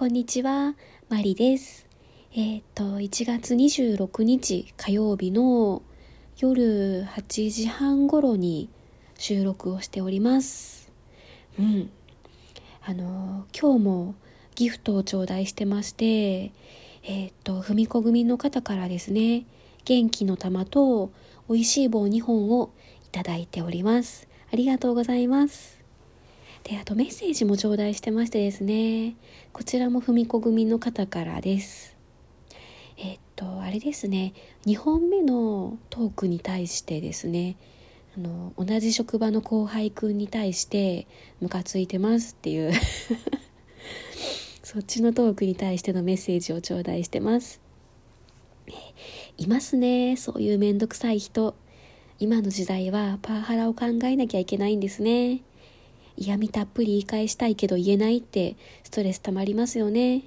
こんにちは、マリです。えっ、と、1月26日火曜日の夜8時半頃に収録をしております。うん。あの、今日もギフトを頂戴してまして、えっ、と、ふみこ組の方からですね、元気の玉と美味しい棒2本をいただいております。ありがとうございます。で、あとメッセージも頂戴してましてですね、こちらもふみこ組の方からです。えっと、あれですね、2本目のトークに対してですね、あの、同じ職場の後輩くんに対して、ムカついてますっていう、そっちのトークに対してのメッセージを頂戴してます。いますね、そういうめんどくさい人。今の時代はパワハラを考えなきゃいけないんですね。嫌味たっぷり言い返したいけど言えないってストレス溜まりますよね。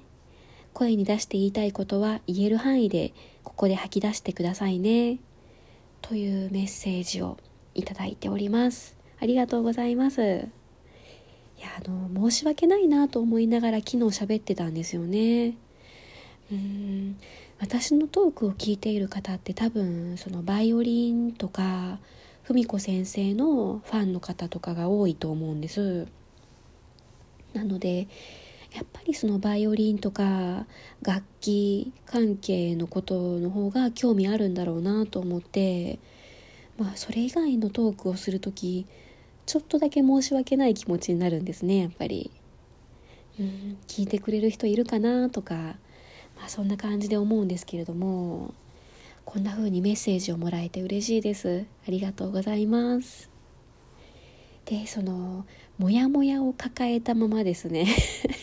声に出して言いたいことは言える範囲でここで吐き出してくださいね。というメッセージをいただいております。ありがとうございます。いや、あの、申し訳ないなと思いながら昨日喋ってたんですよね。うーん、私のトークを聞いている方って多分そのバイオリンとか文子先生のファンの方とかが多いと思うんです。なのでやっぱりそのバイオリンとか楽器関係のことの方が興味あるんだろうなと思ってまあそれ以外のトークをする時ちょっとだけ申し訳ない気持ちになるんですねやっぱり。うん聞いてくれる人いるかなとかまあそんな感じで思うんですけれども。こんな風にメッセージをもらえて嬉しいです。ありがとうございます。でそのモヤモヤを抱えたままですね。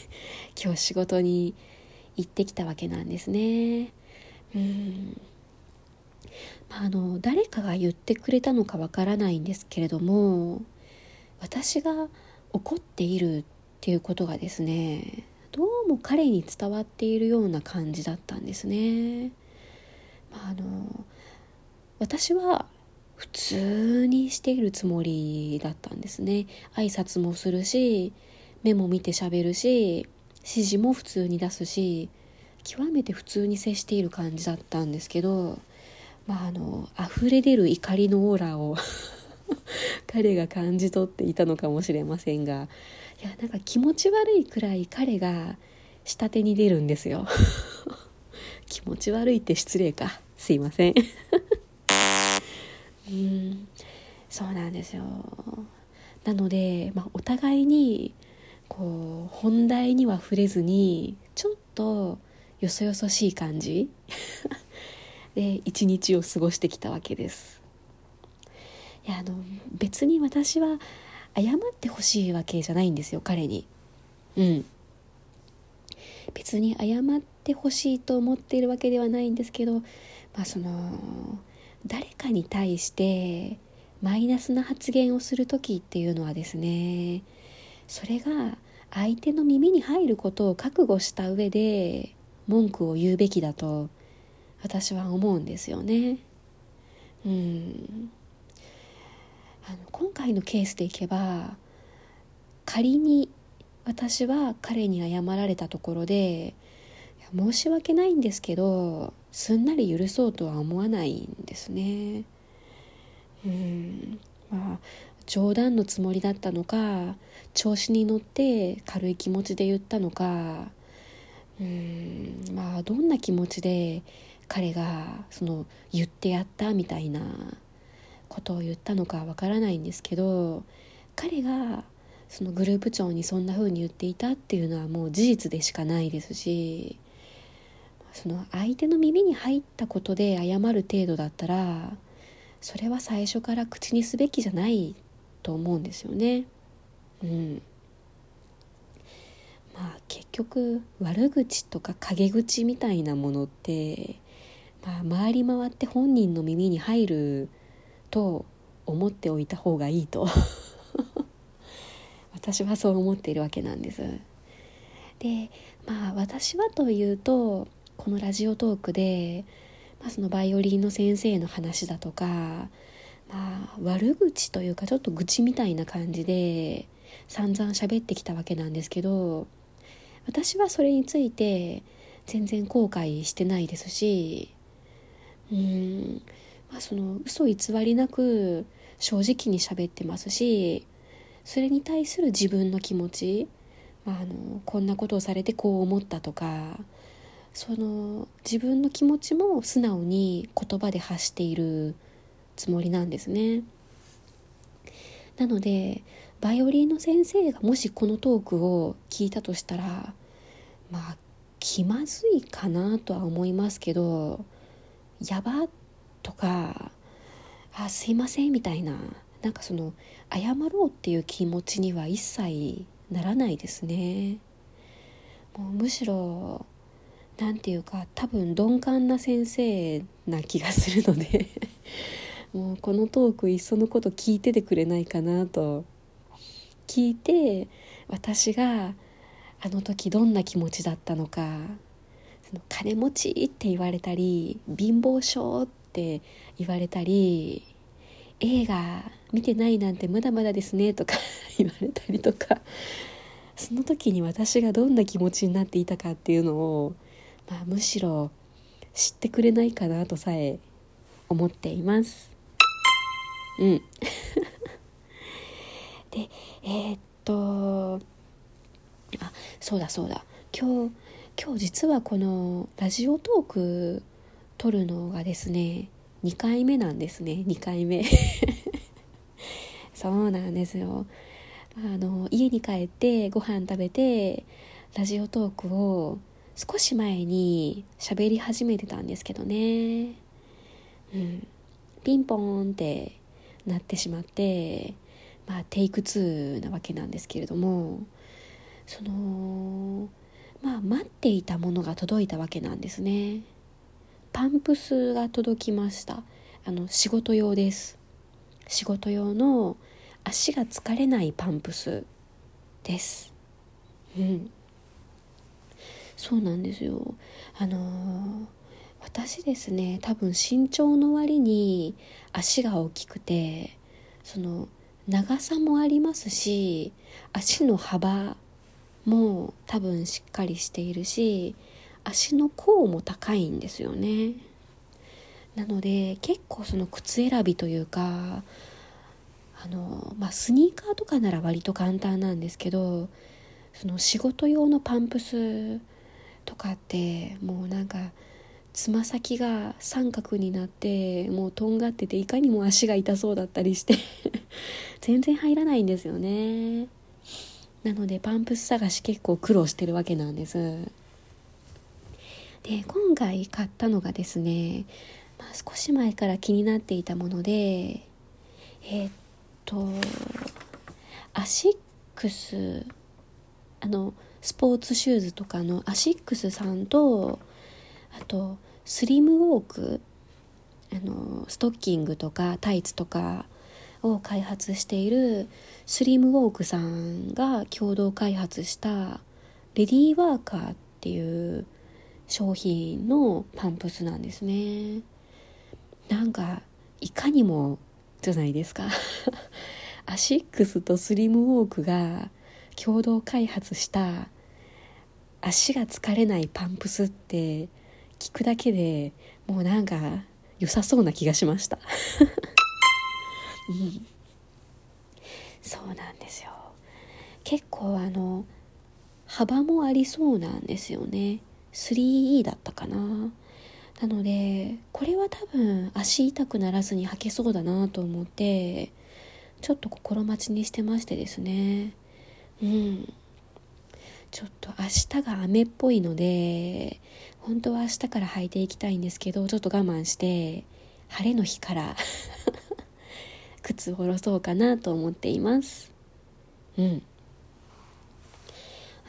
今日仕事に行ってきたわけなんですね。うん。まああの誰かが言ってくれたのかわからないんですけれども私が怒っているっていうことがですねどうも彼に伝わっているような感じだったんですね。まあ、あの私は普通にしているつもりだったんですね。挨拶もするし目も見て喋るし指示も普通に出すし極めて普通に接している感じだったんですけど、まあ、あの溢れ出る怒りのオーラを 彼が感じ取っていたのかもしれませんがいやなんか気持ち悪いくらい彼が下手に出るんですよ気持ち悪いって失礼か。すいません。うん。そうなんですよ。なので、まあ、お互いにこう本題には触れずにちょっとよそよそしい感じ。で一日を過ごしてきたわけです。いやあの別に私は謝ってほしいわけじゃないんですよ彼に。うん。別に謝ってほしいと思っているわけではないんですけどまあその誰かに対してマイナスな発言をする時っていうのはですねそれが相手の耳に入ることを覚悟した上で文句を言うべきだと私は思うんですよね。うん。あの今回のケースでいけば仮に私は彼に謝られたところで申し訳ないんですけどすんなり許そうとは思わないんですね。うん。まあ冗談のつもりだったのか調子に乗って軽い気持ちで言ったのか。うん。まあどんな気持ちで彼がその言ってやったみたいなことを言ったのかわからないんですけど彼がそのグループ長にそんな風に言っていたっていうのはもう事実でしかないですしその相手の耳に入ったことで謝る程度だったらそれは最初から口にすべきじゃないと思うんですよね。うんまあ結局悪口とか陰口みたいなものって、まあ、回り回って本人の耳に入ると思っておいた方がいいと 私はそう思っているわけなんです。でまあ私はというとこのラジオトークで、まあ、そのバイオリンの先生の話だとか、まあ、悪口というかちょっと愚痴みたいな感じで散々喋ってきたわけなんですけど私はそれについて全然後悔してないですしうんまあその嘘偽りなく正直に喋ってますしそれに対する自分の気持ち、まあ、あのこんなことをされてこう思ったとかその自分の気持ちも素直に言葉で発しているつもりなんですね。なのでバイオリンの先生がもしこのトークを聞いたとしたらまあ気まずいかなとは思いますけど「やば」とか「あすいません」みたいななんかその謝ろうっていう気持ちには一切ならないですね。もうむしろ何て言うか多分鈍感な先生な気がするので もうこのトークいっそのこと聞いててくれないかなと。聞いて私があの時どんな気持ちだったのかその金持ちって言われたり貧乏症って言われたり映画見てないなんてまだまだですねとか 言われたりとかその時に私がどんな気持ちになっていたかっていうのを、まあ、むしろ知ってくれないかなとさえ思っています。うん。でえー、っとあそうだそうだ。今日今日実はこのラジオトーク撮るのがですね2回目なんですね。2回目。そうなんですよ。あの家に帰ってご飯食べてラジオトークを少し前に喋り始めてたんですけどね。うん。ピンポーンってなってしまってまあテイク2なわけなんですけれどもそのまあ待っていたものが届いたわけなんですね。パンプスが届きました。あの仕事用です。仕事用の足が疲れないパンプスです。うん。そうなんですよ。あのー、私ですね多分身長の割に足が大きくてその長さもありますし足の幅も多分しっかりしているし足の甲も高いんですよね。なので結構その靴選びというかあの、まあ、スニーカーとかなら割と簡単なんですけどその仕事用のパンプスとかってもうなんかつま先が三角になってもうとんがってていかにも足が痛そうだったりして 全然入らないんですよね。なのでパンプス探し結構苦労してるわけなんです。で今回買ったのがですね、まあ、少し前から気になっていたものでえー、っとアシックスあのスポーツシューズとかのアシックスさんとあとスリムウォークあのストッキングとかタイツとかを開発しているスリムウォークさんが共同開発したレディーワーカーっていう商品のパンプスなんですね。なんかいかにもじゃないですか。アシックスとスリムウォークが共同開発した足が疲れないパンプスって聞くだけでもうなんか良さそうな気がしました、うん、そうなんですよ。結構あの幅もありそうなんですよね。3E だったかな。なのでこれは多分足痛くならずに履けそうだなと思ってちょっと心待ちにしてましてですね。うん。ちょっと明日が雨っぽいので本当は明日から履いていきたいんですけどちょっと我慢して晴れの日から 靴を下ろそうかなと思っています。うん。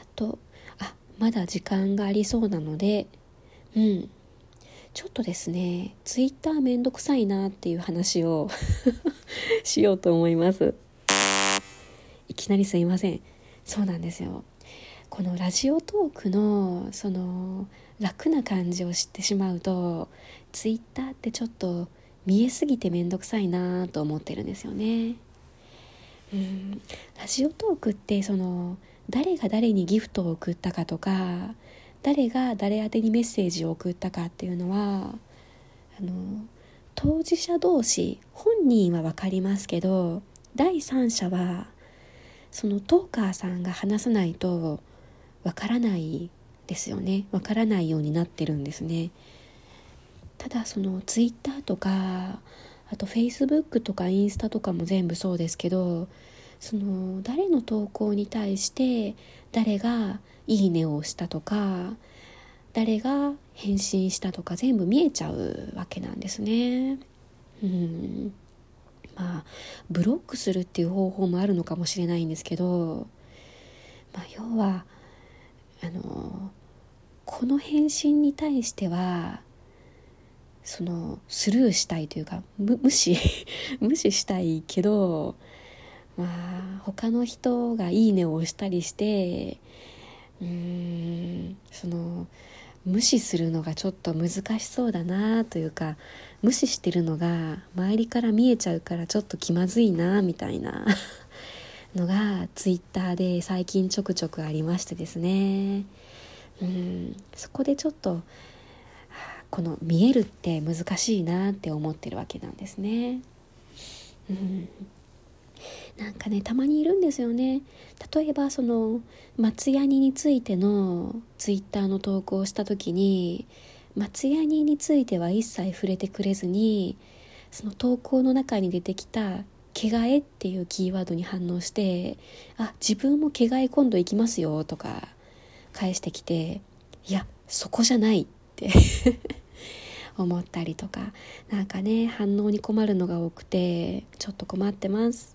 あとあまだ時間がありそうなのでうん。ちょっとですねツイッターめんどくさいなっていう話を しようと思います。いきなりすいません。そうなんですよこのラジオトークのその楽な感じを知ってしまうとツイッターってちょっと見えすぎて面倒くさいなと思ってるんですよね。うんラジオトークってその誰が誰にギフトを送ったかとか誰が誰宛にメッセージを送ったかっていうのはあの当事者同士本人は分かりますけど第三者はそのトーカーさんが話さないと分からないですよね。分からないようになってるんですね。ただそのツイッターとかあとフェイスブックとかインスタとかも全部そうですけどその誰の投稿に対して誰が「いいね」をしたとか誰が返信したとか全部見えちゃうわけなんですね。うん。まあブロックするっていう方法もあるのかもしれないんですけど、まあ、要はあのこの返信に対してはそのスルーしたいというか無視 無視したいけどまあ他の人が「いいね」を押したりしてうーんその無視するのがちょっと難しそうだなというか無視してるのが周りから見えちゃうからちょっと気まずいなみたいな のがツイッターで最近ちょくちょくありましてですね。うん。そこでちょっとこの見えるって難しいなって思ってるわけなんですね。うん。なんかねたまにいるんですよね。例えばその松ヤニについてのツイッターの投稿をした時に松ヤニについては一切触れてくれずにその投稿の中に出てきた「毛替え」っていうキーワードに反応して「あ自分も毛替え今度行きますよ」とか返してきて「いやそこじゃない」って 思ったりとかなんかね反応に困るのが多くてちょっと困ってます